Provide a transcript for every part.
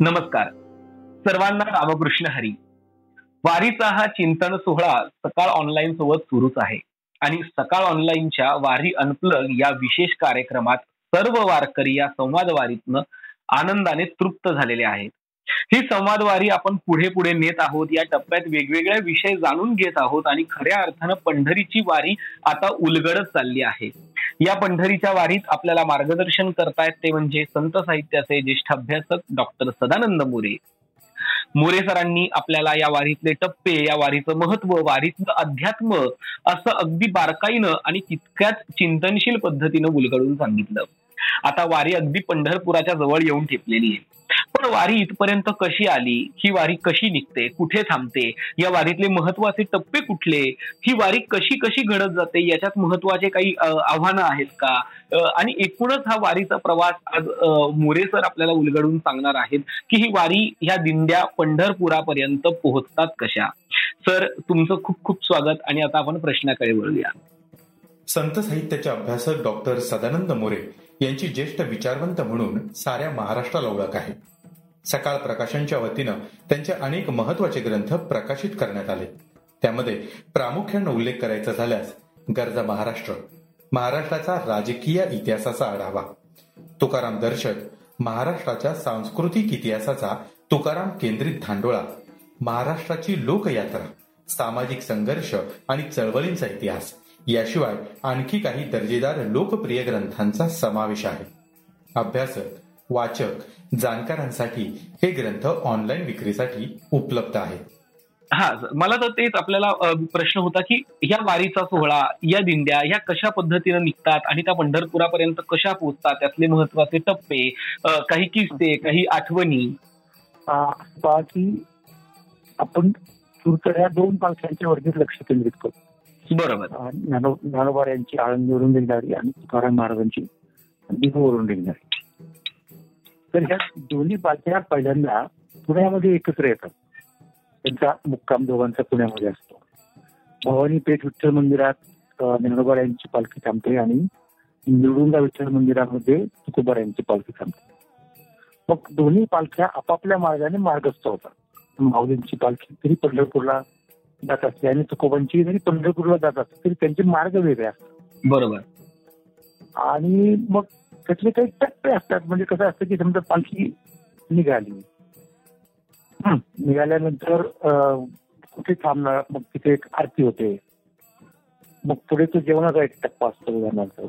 नमस्कार. सर्वांना रामकृष्ण हरी. वारीचा हा चिंतन सोहळा सकाळ ऑनलाईन सोबत सुरूच आहे. आणि सकाळ ऑनलाईनच्या वारी अनप्लग या विशेष कार्यक्रमात सर्व वारकरी या संवाद वारीतनं आनंदाने तृप्त झालेले आहेत. ही संवाद वारी आपण पुढे पुढे नेत आहोत. या टप्प्यात वेगवेगळे विषय जाणून घेत आहोत. आणि खऱ्या अर्थानं पंढरीची वारी आता उलगडत चालली आहे. या पंढरीच्या वारीत आपल्याला मार्गदर्शन करतायत ते म्हणजे संत साहित्याचे ज्येष्ठ अभ्यासक डॉक्टर सदानंद मोरे. मोरे सरांनी आपल्याला या वारीतले टप्पे या वारीचं महत्त्व वारीतलं अध्यात्म असं अगदी बारकाईनं आणि तितक्याच चिंतनशील पद्धतीनं उलगडून सांगितलं. आता वारी अगदी पंढरपुराच्या जवळ येऊन ठेपलेली आहे. पण वारी इथपर्यंत कशी आली? ही वारी कशी निघते? कुठे थांबते? या वारीतले महत्त्वाचे टप्पे कुठले? ही वारी कशी कशी घडत जाते? याच्यात महत्त्वाचे काही आव्हानं आहेत का? आणि एकूणच हा वारीचा प्रवास आज मोरे सर आपल्याला उलगडून सांगणार आहेत की ही वारी ह्या दिंड्या पंढरपुरापर्यंत पोहोचतात कशा? सर तुमचं खूप खूप स्वागत आणि आता आपण प्रश्नाकडे वळूया. संत साहित्याचे अभ्यासक डॉक्टर सदानंद मोरे यांची ज्येष्ठ विचारवंत म्हणून साऱ्या महाराष्ट्राला ओळख आहे. सकाळ प्रकाशनच्या वतीनं त्यांचे अनेक महत्त्वाचे ग्रंथ प्रकाशित करण्यात आले. त्यामध्ये प्रामुख्यानं उल्लेख करायचा झाल्यास गरजा महाराष्ट्र महाराष्ट्राचा राजकीय इतिहासाचा आढावा तुकाराम दर्शक महाराष्ट्राच्या सांस्कृतिक इतिहासाचा तुकाराम केंद्रित धांडोळा महाराष्ट्राची लोकयात्रा सामाजिक संघर्ष आणि चळवळींचा इतिहास. याशिवाय आणखी काही दर्जेदार लोकप्रिय ग्रंथांचा समावेश आहे. अभ्यासक वाचक जाणकारांसाठी हे ग्रंथ ऑनलाईन विक्रीसाठी उपलब्ध आहेत. हा मला तर तेच आपल्याला प्रश्न होता की या वारीचा सोहळा या दिंड्या ह्या कशा पद्धतीने निघतात आणि त्या पंढरपुरापर्यंत कशा पोहोचतात? त्यातले महत्त्वाचे टप्पे काही किस्से काही आठवणी? की आपण या दोन पालख्यांच्या वरतीच लक्ष केंद्रित करतो बरोबर. ज्ञानो ज्ञानोबा यांची आळंदीवरून निघणारी आणि तुकाराम महाराजांची दिघवरून निघणारी. तर ह्या दोन्ही पालख्या पहिल्यांदा पुण्यामध्ये एकत्र येतात. त्यांचा मुक्काम दोघांचा पुण्यामध्ये असतो. भवानी पेठ विठ्ठल मंदिरात ज्ञानोबार यांची पालखी थांबते आणि निवडुंगा विठ्ठल मंदिरामध्ये तुकोबार यांची पालखी थांबते. मग दोन्ही पालख्या आपापल्या मार्गाने मार्गस्थ होतात. माऊलींची पालखी तरी पंढरपूरला जात असते आणि तुकोबांची जरी पंढरपूरला जात असते तरी त्यांचे मार्ग वेगळे असतात. बरोबर. आणि मग त्यातले काही टप्पे असतात. म्हणजे कसं असतं की समजा पालखी निघाली. निघाल्यानंतर कुठे थांबणार? मग तिथे एक आरती होते. मग पुढे तो जेवणाचा एक टप्पा असतो उदाहरणार्थ.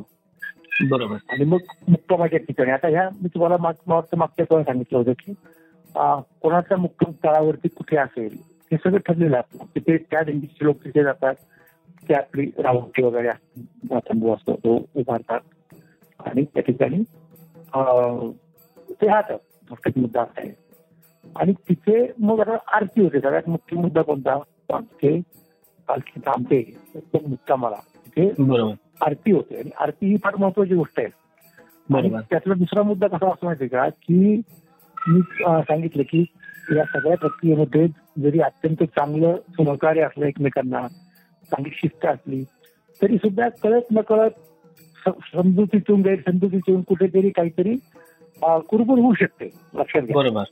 बरोबर. आणि मग मुक्कामाच्या ठिकाणी. आता ह्या मी तुम्हाला मागच्या सांगितलं होतं की कोणाचा मुक्काम तळावरती कुठे असेल हे सगळं ठरलेलं असतं तिथे त्या दिंडीचे लोक तिथे जातात. ते आपली रावटी वगैरे तंबू असतो तो उभारतात. आणि त्या ठिकाणी ते राहतात. मुद्दा आहे. आणि तिथे मग आता आरती होते. सगळ्यात मुख्य मुद्दा कोणता? तिथे पालखी थांबते. तो मुद्दा मला तिथे आरती होते. आणि आरती ही फार महत्वाची गोष्ट आहे. त्यातला दुसरा मुद्दा कसा असतो माहिती का? की मी सांगितलं की या सगळ्या प्रक्रियेमध्ये जरी अत्यंत चांगलं सहकार्य असलं एकमेकांना चांगली शिस्त असली तरी सुद्धा कळत न कळत समजुतीतून गैरसमजुतीतून कुठेतरी काहीतरी कुरबुर होऊ शकते लक्षात घ्या. बरोबर.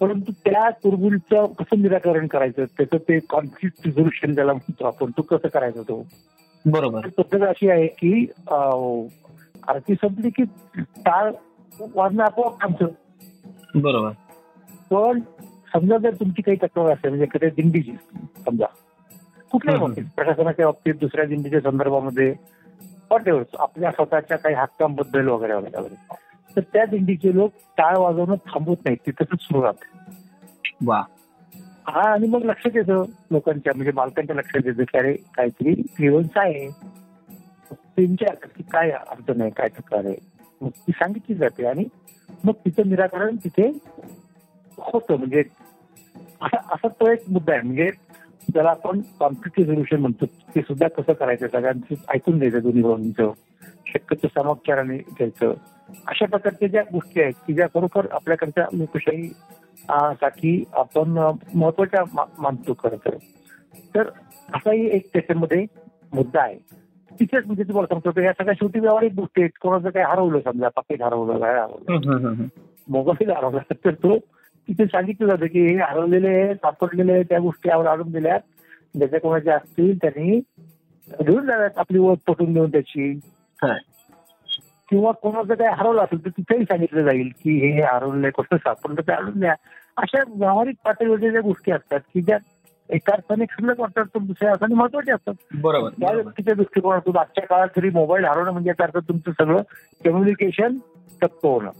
परंतु त्या कुरबुलचं कसं निराकरण करायचं त्याचं ते कॉन्फ्लिक्ट रिझोल्युशन ज्याला म्हणतो आपण तो कसं करायचा तो? बरोबर. पद्धत अशी आहे की आरती संपली की टाळ वाजणं आपोआप थांबतं. बरोबर. पण समजा जर तुमची काही तक्रार असेल म्हणजे एखाद्या दिंडीची समजा कुठल्याही बाबतीत प्रशासनाच्या बाबतीत दुसऱ्या दिंडीच्या संदर्भामध्ये आपल्या स्वतःच्या काही हक्कांबद्दल वगैरे वगैरे वगैरे तर त्या दिंडीचे लोक टाळ वाजवणं थांबवत नाहीत ते तसंच सुरू राहत. वा. हा आणि मग लक्षात येतं लोकांच्या म्हणजे मालकांच्या लक्षात येतं की अरे काहीतरी क्लिअरन्स आहे. ते विचारतात की काय अडचण आहे काय तक्रार आहे. मग ती सांगितली जाते आणि मग तिचं निराकरण तिथे होतं. म्हणजे असा तो एक मुद्दा आहे. म्हणजे ज्याला आपण कॉन्फ्लिक्ट रिझोल्युशन म्हणतो ते सुद्धा कसं करायचं? सगळ्यांचं ऐकून द्यायचं दोन्ही भाऊंचं शक्यतो समाचाराने घ्यायचं. अशा प्रकारच्या ज्या गोष्टी आहेत की ज्या खरोखर आपल्याकडच्या लोकशाही साठी आपण महत्त्वाच्या मानतो खरं तर. असाही एक त्याच्यामध्ये मुद्दा आहे. तिथेच म्हणजे तुम्हाला सांगतो या सगळ्या शेवटी व्यावहारिक गोष्टी आहेत. कोणाचं काही हरवलं समजा पाकिट हरवलं काय हरवलं. मोबाईल हरवला तर तो तिथे सांगितलं जातं की हे हरवलेले सापडलेले त्या गोष्टी यावर आणून दिल्यात. ज्याच्या कोणाच्या असतील त्यांनी घेऊन जाव्यात आपली ओळख पटून देऊन त्याची. किंवा कोणाचं काय हरवलं असेल तर तिथेही सांगितलं जाईल की हे हरवलंय कसं सापडलं ते आणून द्या. अशा व्यावहारिक पातळीवरच्या ज्या गोष्टी असतात की ज्या एका अर्थाने क्षुल्लक वाटतात तर दुसऱ्या अर्थाने महत्त्वाचे असतात. बरोबर त्या व्यक्तीच्या दृष्टिकोनातून आजच्या काळात तरी मोबाईल हरवणं म्हणजे याचा अर्थ तुमचं सगळं कम्युनिकेशन ठप्प होणं.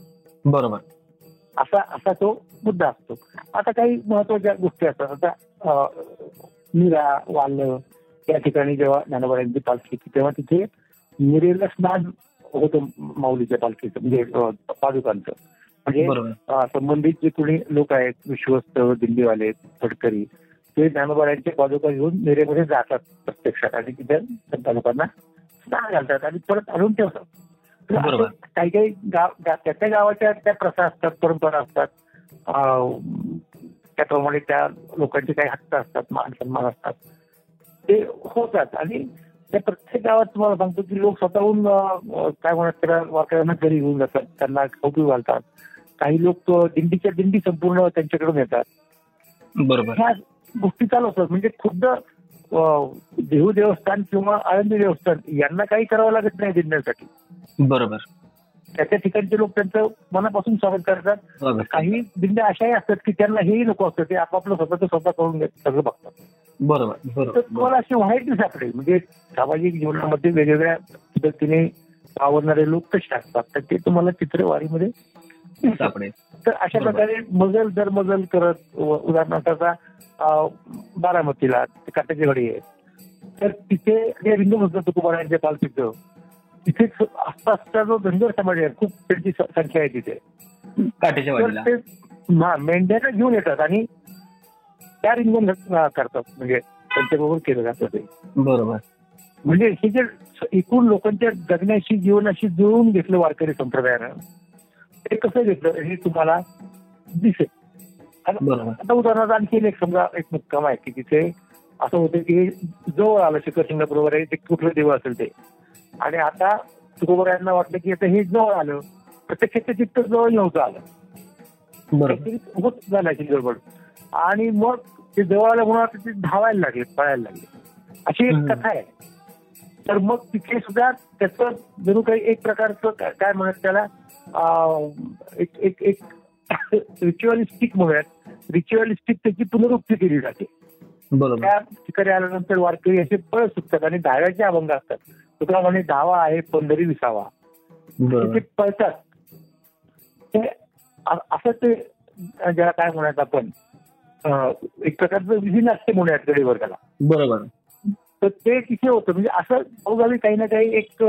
बरोबर. असा असा तो मुद्दा असतो. आता काही महत्त्वाच्या गोष्टी असतात. आता मीरा वाल या ठिकाणी जेव्हा ज्ञानोबारांची पालखी तेव्हा तिथे मिरेला स्नान होतं माऊलीच्या पालखीचं म्हणजे पादुकांचं. म्हणजे संबंधित जे कोणी लोक आहेत विश्वस्त दिल्लीवाले फडकरी ते ज्ञानोबारांचे पादुका घेऊन मिरेमध्ये जातात प्रत्यक्षात आणि तिथे लोकांना स्नान घालतात आणि परत आणून ठेवतात. काही काही गाव त्या त्या गावाच्या त्या प्रथा असतात परंपरा असतात. त्याप्रमाणे त्या लोकांचे काही हक्क असतात मान सन्मान असतात. ते होतात. आणि त्या प्रत्येक गावात तुम्हाला सांगतो की लोक स्वतःहून काय म्हणत त्याला वाकड्यांना घरी घेऊन जातात. त्यांना खाऊ घालतात. काही लोक दिंडीच्या दिंडी संपूर्ण त्यांच्याकडून येतात. बरोबर. ह्या गोष्टी चालू असतात. म्हणजे खुद्द देहू देवस्थान किंवा आळंदी देवस्थान यांना काही करावं लागत नाही दिंड्यांसाठी बरोबर. त्याच्या ठिकाणचे लोक त्यांचं मनापासून स्वागत करतात. काही दिंड्या अशाही असतात की त्यांना हेही नको असतं ते आपापलं स्वतःचं स्वतः करून सगळं बघतात. बरोबर तर तुम्हाला अशी व्हाईट सापडेल. म्हणजे सामाजिक जीवनामध्ये वेगवेगळ्या पद्धतीने आवडणारे लोक कसे असतात तर ते तुम्हाला चित्रवारीमध्ये सापडेल. तर अशा प्रकारे मजल दर मजल करत उदाहरणार्थ बारामतीला काट्याची घडी आहे. तर तिथे रिंगण होतं तुकोबारांच्या पालखीचं तिथे आसपासचा जो धनगर समाज आहे खूप त्यांची संख्या आहे तिथे. काट्याच्या हा मेंढ्याला घेऊन येतात आणि त्या रिंगण करतात. म्हणजे त्यांच्याबरोबर केलं जातं ते. बरोबर. म्हणजे हे जे एकूण लोकांच्या जगण्याशी जीवनाशी जुळवून घेतलं वारकरी संप्रदायानं ते कसं घेतलं हे तुम्हाला दिसेल. आता उदाहरणार्थ आणखी एक समजा एक मुक्काम आहे की तिथे असं होतं की जवळ आलं शिखर बरोबर आहे ते कुठलं देव असेल ते. आणि आता तुकोबरायांना वाटलं की आता हे जवळ आलं प्रत्यक्ष चित्त जवळ नव्हतं आलं होत झालं गडबड. आणि मग ते जवळ आलं म्हणून ते धावायला लागले पळायला लागले. अशी एक कथा आहे. तर मग तिथे सुद्धा त्याचं जणू काही एक प्रकारचं काय म्हणत त्याला एक एक रिच्युअलिस्टिक म्हणूयात. रिच्युअलिस्टिक त्याची पुनरुक्ती केली जाते. त्या ठिकाणी आल्यानंतर वारकरी असे पळ सुटतात आणि दहाव्याचे अभंग असतात. तुका म्हणे दहावा आहे पंधरी विसावा. ते पळतात. ते असं ते ज्याला काय म्हणायचं आपण एक प्रकारचं विधी नसते म्हणूयात गडीवर त्याला बरोबर. तर ते तिथे होतं. म्हणजे असं गावी काही ना काही एक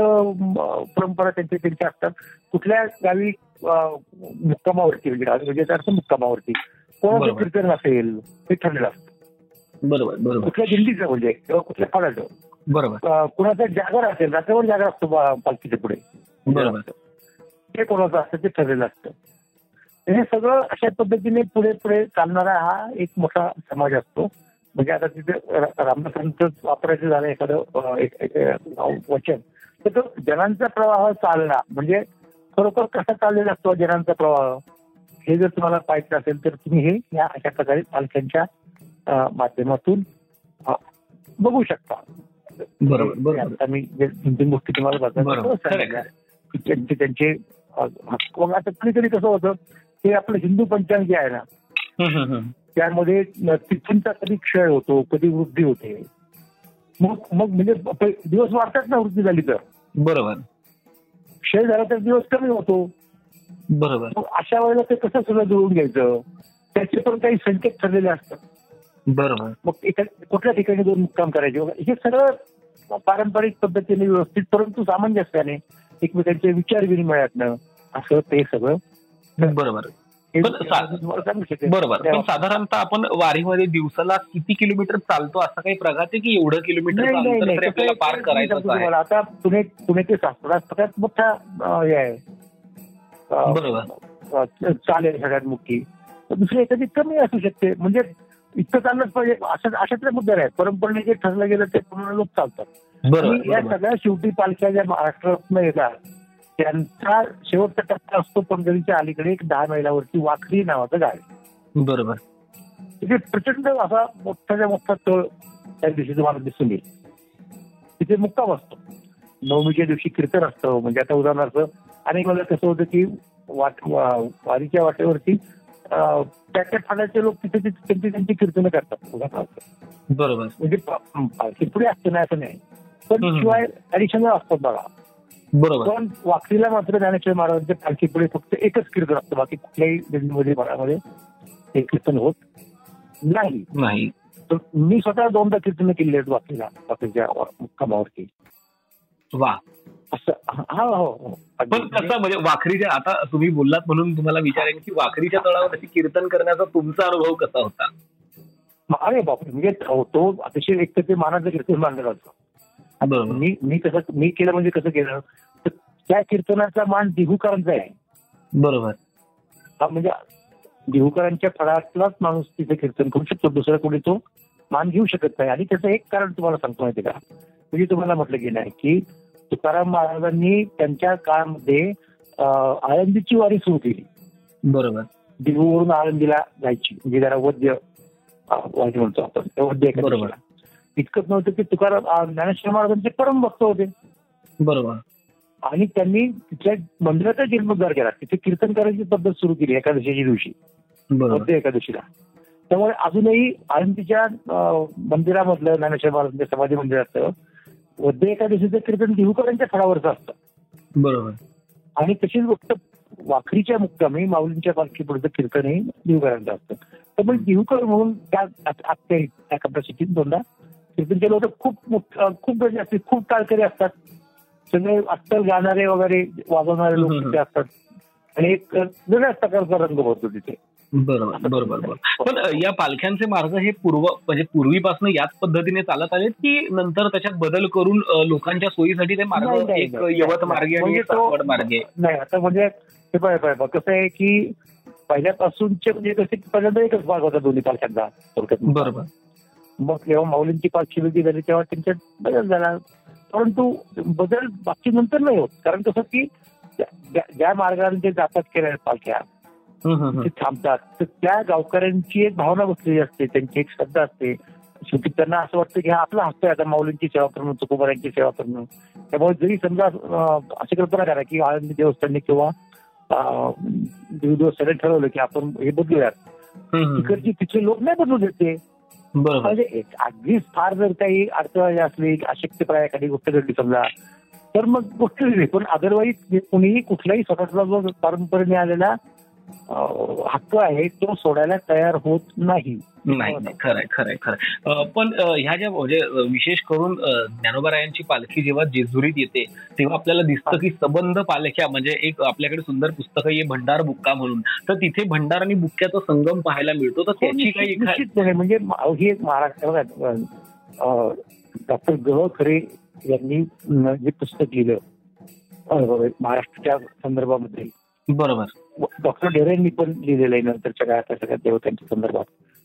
परंपरा त्यांच्या त्यांच्या असतात. कुठल्या गावी मुक्कामावरती म्हणजे म्हणजे अर्थ मुक्कामावरती. कोणाचं कीर्तन असेल हे ठरलेलं असतं. बरोबर बरोबर. कुठल्या दिल्लीचं म्हणजे किंवा कुठल्या फळाचं बरोबर. कुणाचा जागर असेल रात्रभर जागर असतो पालखीच्या पुढे. बरोबर. ते कोणाचं असतं ते ठरलेलं असतं. हे सगळं अशा पद्धतीने पुढे पुढे चालणारा हा एक मोठा समाज असतो. म्हणजे आता तिथे रामदासांचं वापरायचं झालं एखादं वचन. तर तो जनांचा प्रवाह चालला म्हणजे खरोखर कसा चाललेला असतो जनांचा प्रवाह? हे जर तुम्हाला पाहायचं असेल तर तुम्ही हे या अशा प्रकारे पालख्यांच्या माध्यमातून बघू शकता. बरोबर आता मी तीन गोष्टी तुम्हाला त्यांचे त्यांचे आता कधी कधी कसं होतं हे आपलं हिंदू पंचांग जे आहे ना त्यामध्ये तिथूनचा कधी क्षय होतो कधी वृद्धी होते. मग मग म्हणजे दिवस वाढतात ना वृद्धी झाली तर. बरोबर. क्षय झाला तर दिवस कमी होतो. बरोबर. अशा वेळेला ते कसं सगळं जुळून घ्यायचं? त्याचे पण काही संकेत ठरलेले असतात. बरोबर. मग कुठल्या ठिकाणी दोन मुक्काम करायचे? हे सगळं पारंपरिक पद्धतीने व्यवस्थित परंतु सामंजस्याने एकमेकांचे विचार विनिमयातनं असं ते सगळं बरोबर. बरोबर. पण साधारणतः आपण वारीमध्ये दिवसाला किती किलोमीटर चालतो असं काही प्रगती की एवढं किलोमीटर पार करायचं आता पुणे पुणे ते सासवड सगळ्यात मोठा हे आहे. बरोबर. चालेल सगळ्यात मोठी. दुसरी एखादी कमी असू शकते. म्हणजे इतकं चाललंच पाहिजे. अशा अशातले मुद्दे आहेत परंपरेने जे ठरलं गेलं ते पूर्ण लोक चालतात. या सगळ्या शेवटी पालख्या ज्या महाराष्ट्रात येतात त्यांचा शेवटचा टप्पा असतो पंढरीच्या अलीकडे एक दहा मैलावरती वाखरी नावाचं गाव बरोबर. तिथे प्रचंड असा मोठ्याच्या मोठा तळ त्या दिवशी तुम्हाला दिसून येईल. तिथे मुक्काम असतो. नवमीच्या दिवशी कीर्तन असतं. म्हणजे आता उदाहरणार्थ अनेक वेळेला कसं होतं की वाट वारीच्या वाटेवरती त्या ठाण्याचे लोक तिथे तिथे त्यांची त्यांची कीर्तनं करतात. उदाहरणार्थ. बरोबर. म्हणजे पुढे असतं नाही असं नाही. पण. शिवाय ऍडिशनल असतात बघा. बरोबर. पण वाखरीला मात्र ज्ञानेश्वर महाराजांच्या पालखी पुढे फक्त एकच कीर्तन असतं. बाकी कुठल्याही दिल्लीमध्ये भागामध्ये हे कीर्तन होत नाही. नाही. तर मी स्वतः दोनदा कीर्तन केली आहेत वाखरीला वाखरीच्या मुक्कामावरती. वा. असं हा हा, हो. पण. कसं म्हणजे वाखरीच्या आता तुम्ही बोललात म्हणून तुम्हाला विचारेन की वाखरीच्या तळावर अशी कीर्तन करण्याचा तुमचा अनुभव कसा होता? अरे बापरे म्हणजे तो अतिशय एक तर ते मानाचं कीर्तन मानलं जातं. मी मी कसं मी केलं म्हणजे कसं केलं तर त्या कीर्तनाचा मान दिहूकरांचा आहे. बरोबर. हा म्हणजे देहूकरांच्या फळातलाच माणूस तिथे कीर्तन करू शकतो दुसरा कोणी तो मान घेऊ शकत नाही. आणि त्याचं एक कारण तुम्हाला सांगतो माहिती का? म्हणजे तुम्हाला म्हटलं गेलं आहे की तुकाराम महाराजांनी त्यांच्या काळामध्ये आळंदीची वारी सुरू केली. बरोबर. देहूवरून आळंदीला जायची. म्हणजे त्याला वद्य वारी म्हणतो आपण. वद्य. बरोबर. इतकंच नव्हतं की तुकाराम ज्ञानेश्वर महाराजांचे परम भक्त होते. बरोबर. आणि त्यांनी तिथल्या मंदिराचा जीर्णोद्धार केला. तिथे कीर्तन करायची पद्धत सुरू केली एकादशीच्या दिवशी. मध्य एकादशीला. त्यामुळे अजूनही आळंदीच्या मंदिरामधलं ज्ञानेश्वर महाराजांच्या समाधी मंदिराचं मध्य एकादशीचं कीर्तन देहूकरांच्या फळावरचं असतं. बरोबर. आणि तशीच गोष्ट वाखरीच्या मुक्कामी माऊलींच्या पालखी पुढचं कीर्तनही देहूकरांचं असतं. त्यामुळे देहूकर म्हणून त्या त्या कपॅसिटीत दोनदा केलं होतं खूप खूप गर्दी असते खूप टाळकरी असतात. सगळे अत्तल गाणारे वगैरे वाजवणारे लोक. तिथे असतात. आणि एक वेगळ्याच प्रकारचा रंग होतो तिथे. बरोबर बरोबर बरोबर. पण या पालख्यांचे मार्ग हे पूर्व म्हणजे पूर्वीपासून याच पद्धतीने चालत आलेत की नंतर त्याच्यात बदल करून लोकांच्या सोयीसाठी ते मार्ग एक. यवत मार्गे आणि म्हणजे मार्गे? नाही आता म्हणजे हे पाय पाय. कसं आहे की पहिल्यापासूनचे म्हणजे कसे पहिल्यांदा एकच भाग होता दोन्ही पालख्यांचा. बरोबर. मग जेव्हा माऊलींची पालखी वेगळी झाली तेव्हा त्यांच्यात बदल झाला. परंतु बदल बाकी नंतर नाही होत. कारण कसं की ज्या- मार्गाने ते जातात केल्या पालख्या. ते थांबतात. तर त्या गावकऱ्यांची एक भावना बसलेली असते. त्यांची एक श्रद्धा असते. शेवटी त्यांना असं वाटतं की हा आपला हक्क आहे आता माऊलींची सेवा करणं तुकोबारांची सेवा करणं. त्यामुळे जरी समजा अशी कल्पना करा की आळंदी देवस्थानने किंवा अं, देवी देवस्थानाने ठरवलं की आपण हे बदलूयात. तिकडची तिथले लोक नाही बदलू देते म्हणजे अगदीच फार जर काही अडचण असली अशक्यप्राय एखादी गोष्ट घडली समजा तर मग गोष्ट पण अदरवाईज कुणीही कुठलाही स्वतःचा जो परंपरेने आलेला हक्क आहे तो सोडायला तयार होत नाही. नाही खरंय खरंय खरंय. पण ह्या ज्या म्हणजे विशेष करून ज्ञानोबारायांची पालखी जेव्हा जेजुरीत येते तेव्हा आपल्याला दिसतं की सबंध पालख्या म्हणजे एक आपल्याकडे सुंदर पुस्तक आहे भंडार बुक्का म्हणून. तर तिथे भंडार आणि बुक्क्याचा संगम पाहायला मिळतो. तर त्याची काही म्हणजे हे महाराष्ट्रात डॉक्टर ग खरे यांनी जे पुस्तक लिहिलं महाराष्ट्राच्या संदर्भामध्ये. बरोबर. डॉक्टर डेरेंनी पण लिहिलेलं आहे नंतरच्या काळात सगळ्या देवतांच्या संदर्भात.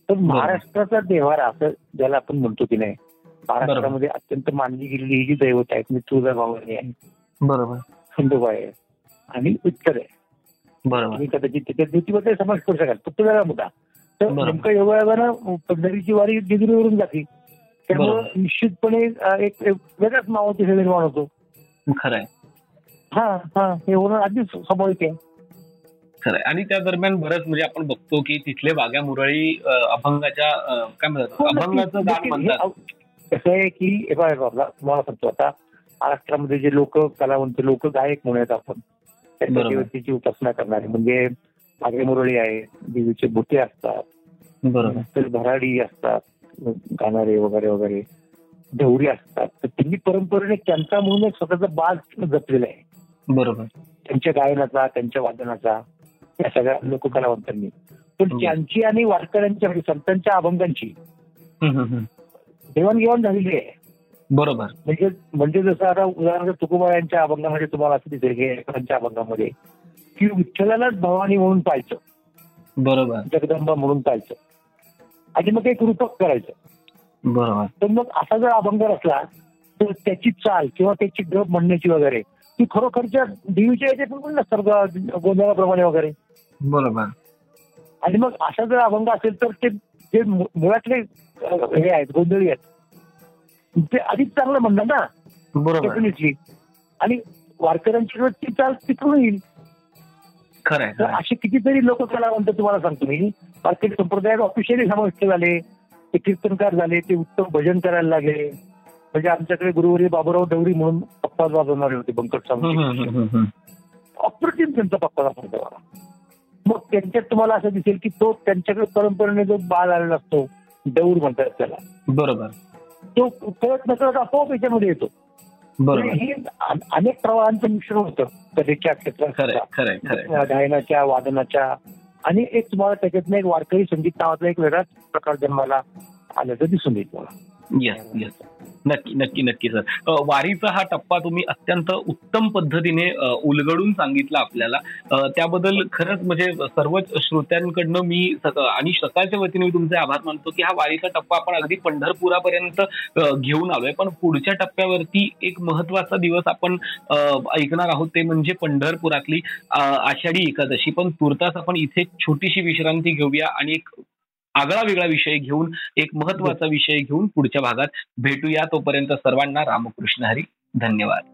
तर महाराष्ट्राचा देवारा असं ज्याला आपण म्हणतो की नाही महाराष्ट्रामध्ये अत्यंत मानली गेलेली ही जी दैवत आहेत मी तुळजाभवानी आहे. बरोबर. खंडोबा आहे. आणि विठ्ठल आहे. बरोबर. कदाचित तिथे ज्योतिबाचा समाज करू शकाल. फक्त वेगळा मुद्दा. तर. नेमकं योगायोगानं पंढरीची वारी जेजुरीवरून जाते त्यामुळे. निश्चितपणे एक वेगळाच नावाची निर्माण होतो. खरंय. हा हा. हे होणं अगदीच स्वाभाविक आहे. खरंय. आणि त्या दरम्यान बरंच म्हणजे आपण बघतो की तिथले वाघ्या मुरळी अभंगाच्या काय म्हणतात? हो. अभंगाचं गाण म्हणतात. कसं आहे की बघा, तुम्हाला सांगतो आता महाराष्ट्रामध्ये जे लोक कलावंत लोक गायक म्हणूयात आपण त्यांच्या. देवतेची उपासना करणारे. म्हणजे मागे मुरळी आहे देवीचे बुटे असतात बरोबर. तर भराडी असतात गाणारे वगैरे वगैरे ढवरी असतात. तर त्यांनी परंपरेने त्यांचा म्हणून एक स्वतःचा बाज जपलेला आहे. बरोबर. त्यांच्या गायनाचा त्यांच्या वादनाचा. या सगळ्या लोककलावंतांनी पण. त्यांची आणि वारकऱ्यांच्या म्हणजे संतांच्या अभंगांची. देवाणघेवाण झालेली आहे. बरोबर. म्हणजे म्हणजे जसं आता उदाहरणार्थ तुकोबा यांच्या अभंगामध्ये तुम्हाला असं दिसेल अभंगामध्ये की विठ्ठलालाच भवानी म्हणून पाहायचं. बरोबर. जगदंबा म्हणून पाहायचं. आणि मग एक रूपक करायचं. बरोबर. तर मग असा जर अभंग असला तर त्याची चाल किंवा त्याची गप म्हणण्याची वगैरे की खरोखरच्या देवीच्या याचे पण नसतात गोंधळाप्रमाणे वगैरे. बरोबर. आणि मग अशा जर अभंग असेल तर ते जे मुळातले हे आहेत गोंधळी आहेत ते अधिक चांगलं म्हणणार ना. बरोबर. डेफिनेटली आणि वारकऱ्यांची ती चाल तिकडून येईल. खरंय. असे कितीतरी लोक कलावंत तुम्हाला सांगतो मी. वारकरी संप्रदायात ऑफिशियली समाविष्ट झाले. ते कीर्तनकार झाले ते उत्तम भजन करायला लागले. म्हणजे आमच्याकडे गुरुवारी बाबूराव डवरी म्हणून पप्पा वाजवणारे होते बंकट स्वामी. अप्रतिम त्यांचा पप्पा मग त्यांच्यात तुम्हाला असं दिसेल की तो त्यांच्याकडे परंपरेने जो बाळ आलेला असतो दौर म्हणतात त्याला. बरोबर. तो कळत नकळत आपोआप याच्यामध्ये येतो. बरोबर. हे अनेक प्रवाहांचं मिश्रण होतं. कलेच्या क्षेत्रात गायनाच्या वादनाच्या. आणि एक तुम्हाला त्याच्यातनं एक वारकरी संगीत नावाचा एक वेगळाच प्रकार जन्माला आल्याचं दिसून येईल मला येस येस नक्की नक्की नक्की सर वारीचा हा टप्पा तुम्ही अत्यंत उत्तम पद्धतीने उलगडून सांगितला आपल्याला. त्याबद्दल खरंच म्हणजे सर्वच श्रोत्यांकडनं मी आणि सकाळच्या वतीने मी तुमचे आभार मानतो की हा वारीचा टप्पा आपण अगदी पंढरपुरापर्यंत घेऊन आलोय. पण पुढच्या टप्प्यावरती एक महत्त्वाचा दिवस आपण ऐकणार आहोत ते म्हणजे पंढरपुरातली आषाढी एकादशी. पण तुर्तास आपण इथे छोटीशी विश्रांती घेऊया आणि एक आगळा वेगळा विषय घेऊन एक महत्त्वाचा विषय घेऊन पुढच्या भागात भेटूया. तोपर्यंत सर्वांना रामकृष्ण हरी. धन्यवाद.